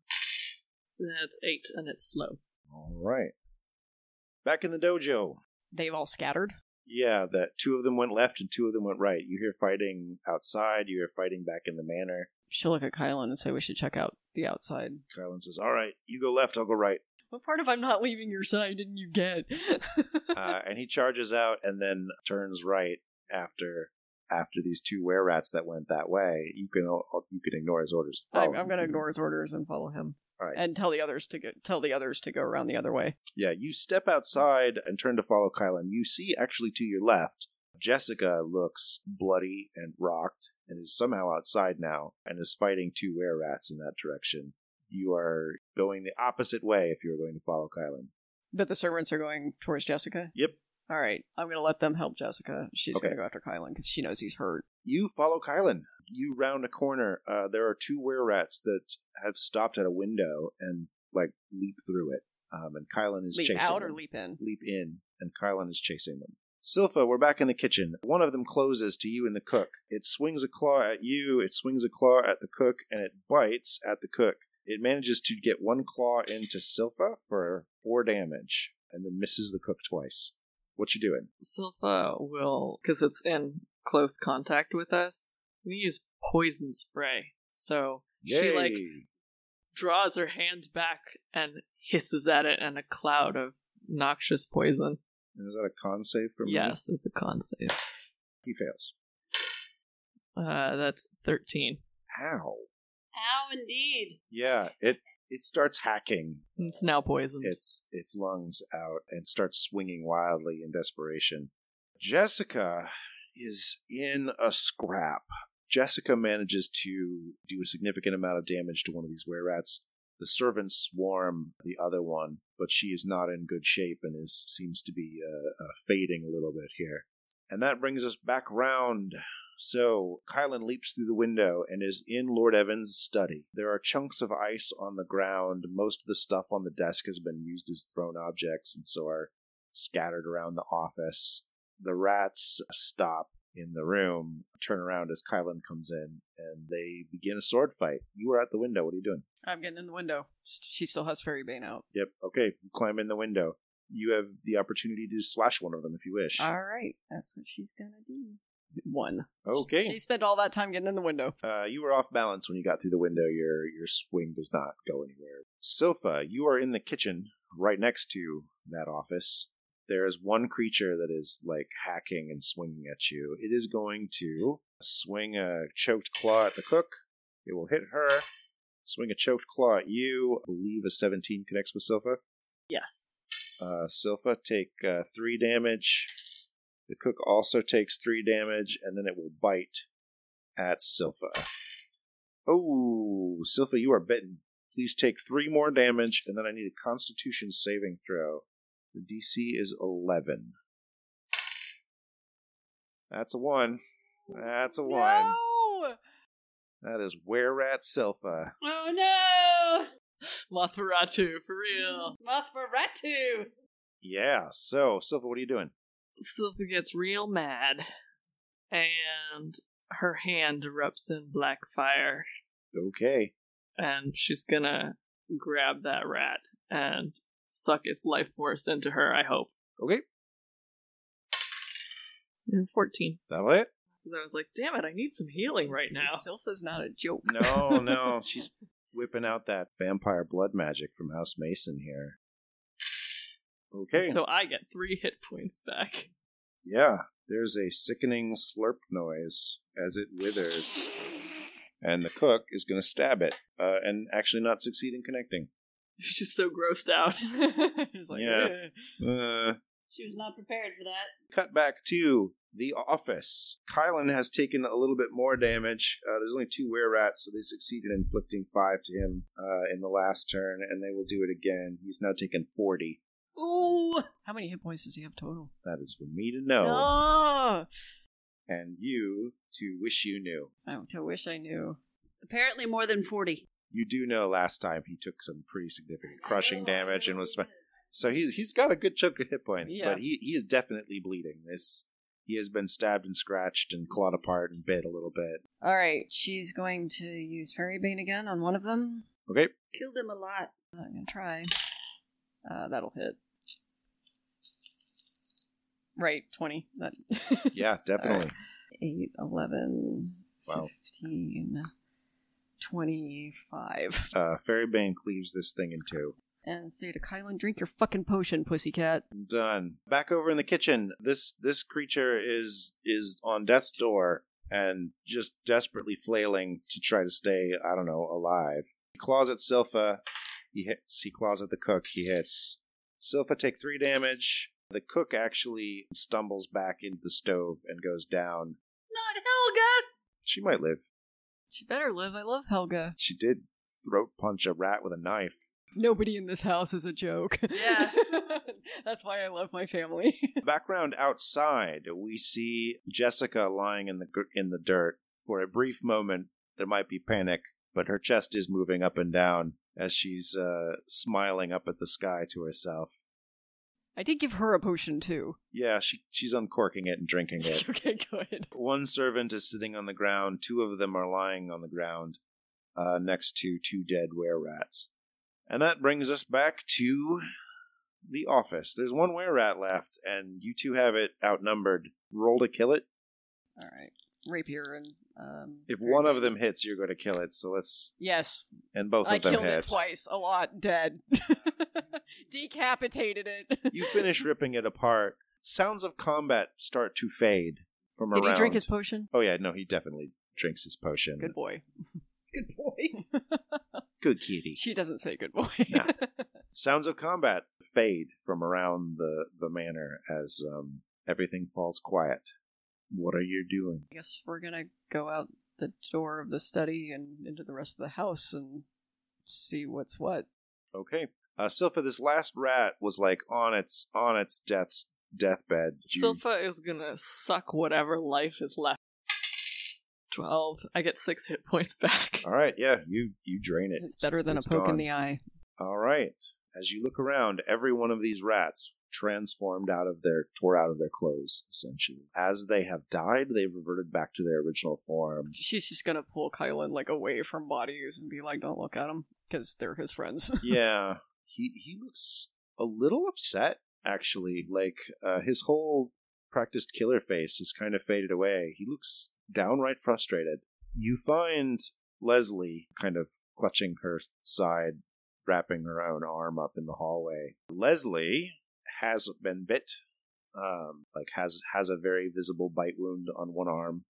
That's 8, and it's slow. All right. Back in the dojo. They've all scattered. Yeah, that two of them went left and two of them went right. You hear fighting outside. You hear fighting back in the manor. She'll look at Kylan and say we should check out the outside. Kylan says, "All right, you go left. I'll go right." What part of I'm not leaving your side didn't you get? uh, and he charges out and then turns right after after these two were rats that went that way. You can you can ignore his orders. I'm, I'm going to ignore his orders and follow him, All right. and tell the others to go. Tell the others to go around the other way. Yeah, you step outside and turn to follow Kylan. You see actually to your left, Jessica looks bloody and rocked and is somehow outside now and is fighting two were rats in that direction. You are going the opposite way if you're going to follow Kylan. But the servants are going towards Jessica. Yep. All right, I'm going to let them help Jessica. She's Okay. going to go after Kylan because she knows he's hurt. You follow Kylan. You round a corner. Uh, there are two were rats that have stopped at a window and like leap through it. Um, and Kylan is leap chasing out or them. leap in? leap in, and Kylan is chasing them. Silpha, we're back in the kitchen. One of them closes to you and the cook. It swings a claw at you, it swings a claw at the cook, and it bites at the cook. It manages to get one claw into Silpha for four damage, and then misses the cook twice. What you doing? Silpha will, because it's in close contact with us, we use poison spray. So she like draws her hand back and hisses at it, and a cloud of noxious poison. Is that a con save for me? Yes, it's a con save. He fails. Uh, that's thirteen. Ow. How indeed. Yeah, it it starts hacking It's now poisoned. its its lungs out and starts swinging wildly in desperation. Jessica is in a scrap. Jessica manages to do a significant amount of damage to one of these were rats. The servants swarm the other one, but she is not in good shape and is seems to be uh, uh, fading a little bit here. And that brings us back round. So Kylan leaps through the window and is in Lord Evans' study. There are chunks of ice on the ground. Most of the stuff on the desk has been used as thrown objects and so are scattered around the office. The rats stop in the room, turn around as Kylan comes in, and they begin a sword fight. You are at the window. What are you doing? I'm getting in the window. She still has Fairy Bane out. Yep. Okay. You climb in the window. You have the opportunity to slash one of them if you wish. All right, that's what she's gonna do. One. Okay. She spent all that time getting in the window. Uh, you were off balance when you got through the window. Your your swing does not go anywhere. Silpha, you are in the kitchen right next to that office. There is one creature that is like hacking and swinging at you. It is going to swing a choked claw at the cook. It will hit her. Swing a choked claw at you. I believe a 17 connects with Silpha. yes. Uh, Silpha take uh, three damage. The cook also takes three damage, and then it will bite at Silpha. Oh, Silpha, you are bitten. Please take three more damage, and then I need a Constitution saving throw. The DC is 11. That's a one. That's a one. No! That is were rat Silpha. Oh no! Mothferatu, for real. Mothferatu! Yeah. So Silpha, what are you doing? Silpha gets real mad, and her hand erupts in black fire, Okay. and she's gonna grab that rat and suck its life force into her, I hope. Okay. And 14. That'll hit. Because I was like, damn it, I need some healing right now. Silpha's not a joke. No, no. She's whipping out that vampire blood magic from House Mason here. Okay. So I get three hit points back. Yeah, there's a sickening slurp noise as it withers. And the cook is going to stab it, uh, and actually not succeed in connecting. She's just so grossed out. He's like, Yeah. "Eh." Uh, She was not prepared for that. cut back to the office. Kylan has taken a little bit more damage. Uh, there's only two were rats, so they succeeded in inflicting five to him uh, in the last turn, and they will do it again. He's now taken 40. Ooh! How many hit points does he have total? That is for me to know, Oh, and you to wish you knew. I to wish I knew. Apparently more than 40. You do know last time he took some pretty significant crushing damage and was. So he's he's got a good chunk of hit points, Yeah. but he he is definitely bleeding. This he has been stabbed and scratched and clawed apart and bit a little bit. All right, she's going to use Fairy Bane again on one of them. Okay, Killed him a lot. I'm gonna try. Uh, that'll hit. Right, 20. That yeah, definitely. 8, 11, Wow. 15, 25. Uh, Fairy cleaves this thing in two. And say to Kylan, drink your fucking potion, pussycat. Done. Back over in the kitchen. This this creature is is on death's door and just desperately flailing to try to stay, I don't know, alive. He claws at Silpha. He hits. He claws at the cook. He hits. Silpha take three damage. The cook actually stumbles back into the stove and goes down. Not Helga! She might live. She better live. I love Helga. She did throat punch a rat with a knife. Nobody in this house is a joke. Yeah. That's why I love my family. Background outside, we see Jessica lying in the in the dirt. For a brief moment, there might be panic, but her chest is moving up and down as she's uh, smiling up at the sky to herself. I did give her a potion too. Yeah, she she's uncorking it and drinking it. okay, good. One servant is sitting on the ground. Two of them are lying on the ground uh, next to two dead were rats. And that brings us back to the office. There's one were rat left, and you two have it outnumbered. Roll to kill it. All right, rapier and um. If one of them hits, you're going to kill it. So let's. Yes, And both I of them killed hit. it twice. A lot dead. Decapitated it. You finish ripping it apart. Sounds of combat start to fade from Did around. Did he drink his potion? Oh yeah, no, he definitely drinks his potion. Good boy. Good boy. Good kitty. She doesn't say good boy. Nah. Sounds of combat fade from around the the manor as um, everything falls quiet. What are you doing? I guess we're gonna go out the door of the study and into the rest of the house and see what's what. Okay, uh, Silpha, this last rat was like on its on its death's deathbed. You- Silpha is gonna suck whatever life is left. 12. I get six hit points back. All right, yeah, you you drain it. It's better than it's a poke in the eye. All right. As you look around, every one of these rats transformed out of their tore out of their clothes, essentially. As they have died, they've reverted back to their original form. She's just gonna pull Kylan like away from bodies and be like, "Don't look at them," because they're his friends. yeah, he he looks a little upset actually. Like uh, his whole practiced killer face has kind of faded away. He looks downright frustrated. You find Leslie kind of clutching her side, wrapping her own arm up in the hallway. Leslie has been bit, um, like has has a very visible bite wound on one arm,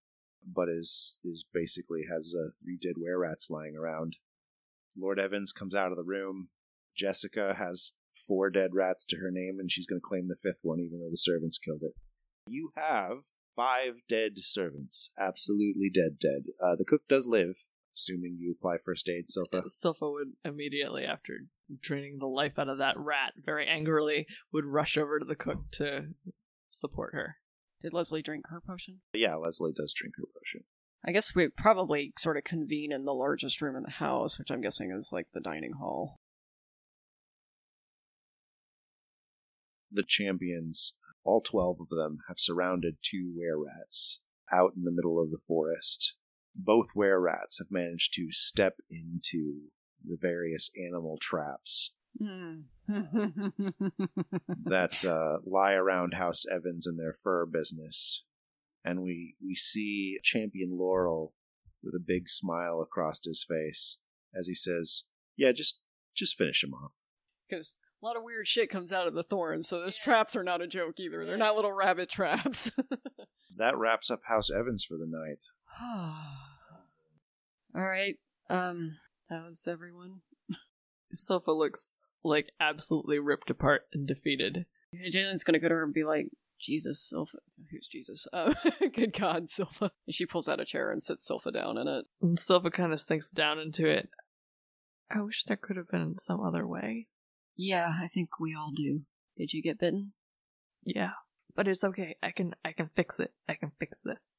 but is is basically has uh, three dead were rats lying around. Lord Evans comes out of the room. Jessica has four dead rats to her name, and she's going to claim the fifth one, even though the servants killed it. You have five dead servants, absolutely dead, dead. Uh, the cook does live, assuming you apply first aid, Silpha. Silpha would immediately, after draining the life out of that rat very angrily, would rush over to the cook to support her. Did Leslie drink her potion? Yeah, Leslie does drink her potion. I guess we probably sort of convene in the largest room in the house, which I'm guessing is like the dining hall. The champions, all 12 of them, have surrounded two were rats out in the middle of the forest. Both were rats have managed to step into the various animal traps Hmm. that uh, lie around House Evans and their fur business. And we, we see Champion Laurel with a big smile across his face as he says, Yeah, just just finish him off. Because a lot of weird shit comes out of the thorns, so those traps are not a joke either. They're not little rabbit traps. That wraps up House Evans for the night. All right. Um, how's everyone? Sofa looks like absolutely ripped apart and defeated. Jalen's gonna go to her and be like, Jesus, Silpha. Who's Jesus? Uh, good God. And she pulls out a chair and sits Silpha down in it. And Silpha kind of sinks down into it. I wish there could have been some other way. Yeah, I think we all do. Did you get bitten? Yeah, but it's okay. I can I can fix it. I can fix this.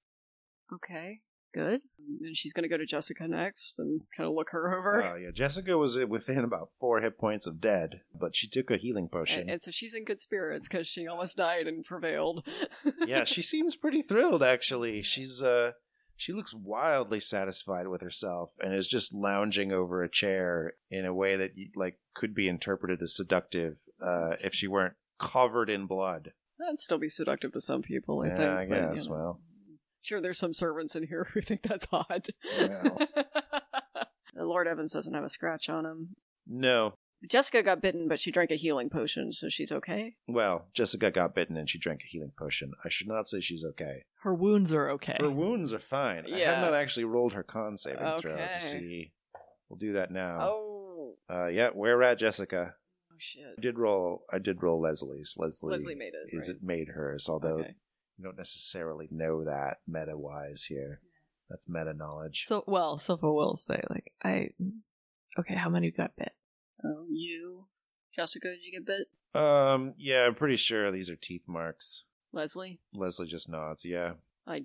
Okay, good. And she's gonna go to Jessica next and kind of look her over. Oh, yeah. Jessica was within about four hit points of dead, but she took a healing potion. and, and so she's in good spirits because she almost died and prevailed. yeah, she seems pretty thrilled, actually. She's, uh, she looks wildly satisfied with herself and is just lounging over a chair in a way that, like, could be interpreted as seductive uh, if she weren't covered in blood. That'd still be seductive to some people, I Yeah, think. I but, you guess. know. Well, Sure, there's some servants in here who think that's odd. Well. Lord Evans doesn't have a scratch on him. no. Jessica got bitten, but she drank a healing potion, so she's okay. Well, Jessica got bitten and she drank a healing potion. I should not say she's okay. Her wounds are okay. Her wounds are fine. Yeah. I have not actually rolled her con saving throw Okay. to see. We'll do that now. Oh, Uh, yeah, were rat Jessica? oh shit. I did roll. I did roll Leslie's. Leslie, Leslie made it. is right? it made hers? Although Okay. You don't necessarily know that meta wise here. That's meta knowledge. So well, Silpha will say like I. Okay, how many got bit? Oh, you. Jessica, did you get bit? um, yeah, I'm pretty sure these are teeth marks. Leslie? Leslie just nods. Yeah, I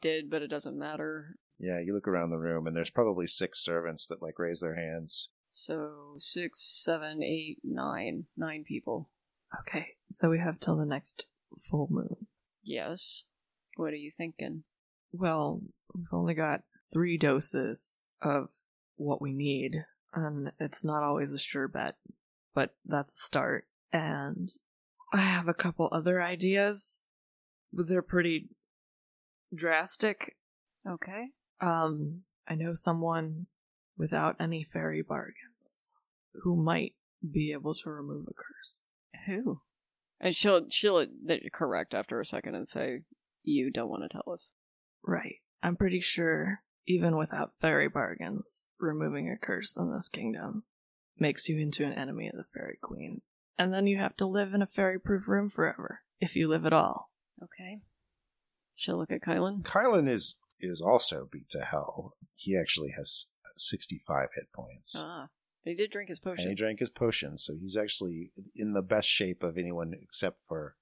did, but it doesn't matter. yeah. You look around the room, and there's probably six servants that like raise their hands. So, six, seven, eight, nine. Nine people. Okay, so we have till the next full moon. Yes. What are you thinking? Well, we've only got three doses of what we need, and it's not always a sure bet, but that's a start. And I have a couple other ideas, but they're pretty drastic. Okay. Um, I know someone without any fairy bargains who might be able to remove a curse. Who? And she'll she'll correct after a second and say, "You don't want to tell us." Right. I'm pretty sure, even without fairy bargains, removing a curse in this kingdom makes you into an enemy of the fairy queen. And then you have to live in a fairy proof room forever, if you live at all. Okay. She'll look at Kylan. Kylan is is also beat to hell. He actually has 65 hit points. Ah, he did drink his potion. and he drank his potion, so he's actually in the best shape of anyone except for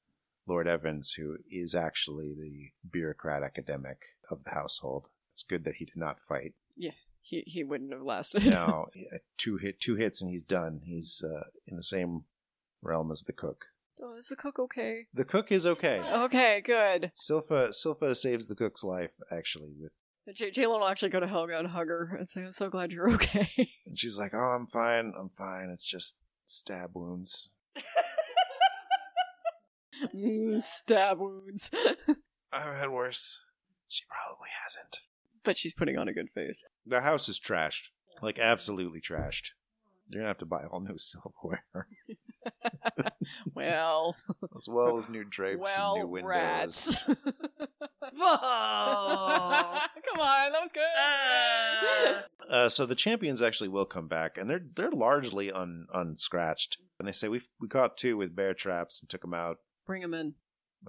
Lord Evans, who is actually the bureaucrat academic of the household. It's good that he did not fight. Yeah, he he wouldn't have lasted. no, two hit, two hits, and he's done. He's uh, in the same realm as the cook. oh, is the cook okay? The cook is okay. Okay, good. Silpha Silpha saves the cook's life actually with J- Jalen will actually go to Helga and hug her and say, "I'm so glad you're okay." and she's like, "Oh, I'm fine. I'm fine. It's just stab wounds." Mm, Stab wounds. I've had worse. She probably hasn't. but she's putting on a good face. The house is trashed. Like absolutely trashed. You're gonna have to buy all new silverware. Well, as well as new drapes well, and new windows. rats. Whoa! Come on, that was good. Uh, so the champions actually will come back, and they're they're largely un, unscratched. And they say we we caught two with bear traps and took them out. Bring them in.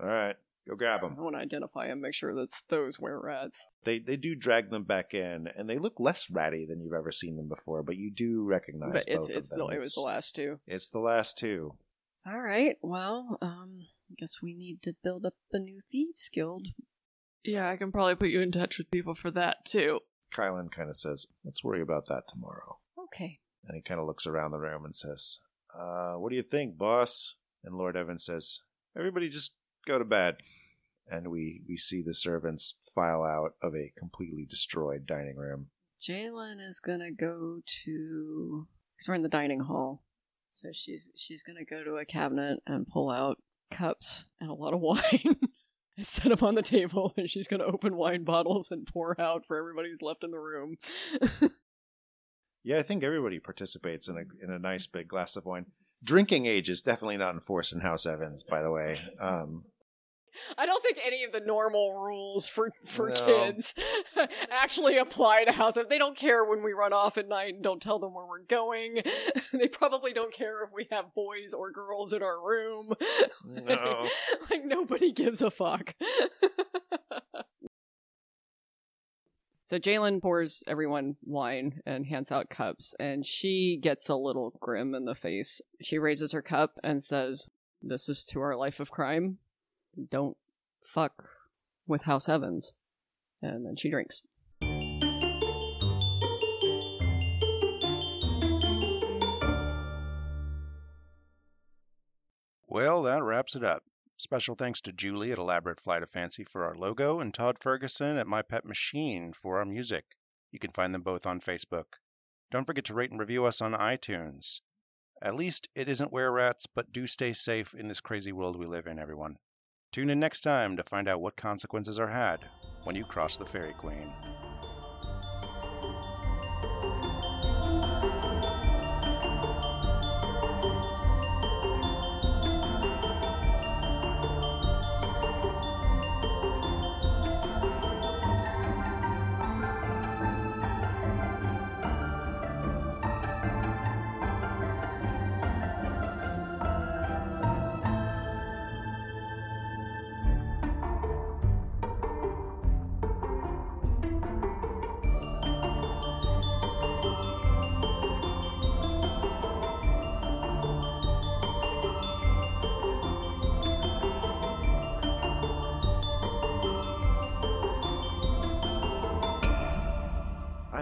All right, go grab them. I want to identify them, make sure that's those were rats. They they do drag them back in, and they look less ratty than you've ever seen them before. But you do recognize But it's both it's of the, it was the last two. It's the last two. All right. Well, um, I guess we need to build up a new thieves guild. Yeah, I can probably put you in touch with people for that too. Kylan kind of says, Let's worry about that tomorrow. Okay. And he kind of looks around the room and says, uh, What do you think, boss? And Lord Evan says, Everybody just go to bed. And we, we see the servants file out of a completely destroyed dining room. Jalen is gonna go to. Because we're in the dining hall, so she's she's gonna go to a cabinet and pull out cups and a lot of wine. and set them on the table, and she's gonna open wine bottles and pour out for everybody who's left in the room. Yeah, I think everybody participates in a in a nice big glass of wine. Drinking age is definitely not enforced in House Evans, by the way. Um, I don't think any of the normal rules for for No. kids actually apply to House. They don't care when we run off at night and don't tell them where we're going. they probably don't care if we have boys or girls in our room. No. like nobody gives a fuck. so Jalen pours everyone wine and hands out cups, and she gets a little grim in the face. She raises her cup and says, "This is to our life of crime." Don't fuck with House Evans. And then she drinks. Well, that wraps it up. Special thanks to Julie at Elaborate Flight of Fancy for our logo and Todd Ferguson at My Pet Machine for our music. You can find them both on Facebook. Don't forget to rate and review us on iTunes. At least it isn't where rats, but do stay safe in this crazy world we live in, everyone. Tune in next time to find out what consequences are had when you cross the Fairy Queen.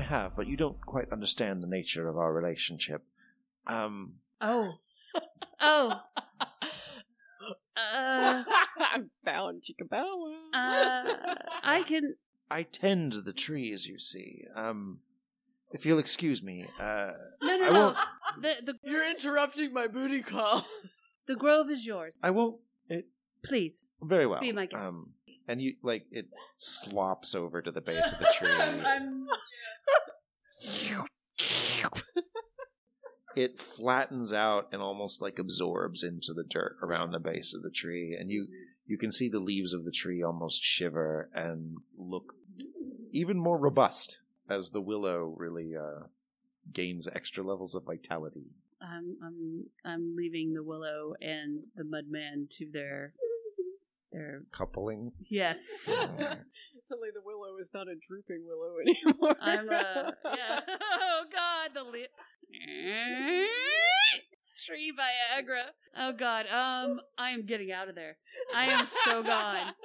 Have, but you don't quite understand the nature of our relationship. Um, Oh. Oh. Uh, I'm bound, chicka uh, I can. I tend the trees, you see. Um, if you'll excuse me, uh, No, no, I no. won't- The, the, You're interrupting my booty call. the grove is yours. I won't. Please. Very well. Be my guest. Um, and you like it slops over to the base of the tree. I'm. It flattens out and almost like absorbs into the dirt around the base of the tree and you you can see the leaves of the tree almost shiver and look even more robust as the willow really uh, gains extra levels of vitality I'm. I'm. I'm leaving the willow and the mudman to their. Their. coupling Yes. Suddenly the willow is not a drooping willow anymore. I'm. Uh. Yeah. Oh God. The. Li- Tree Viagra. Oh God. Um. I am getting out of there. I am so gone.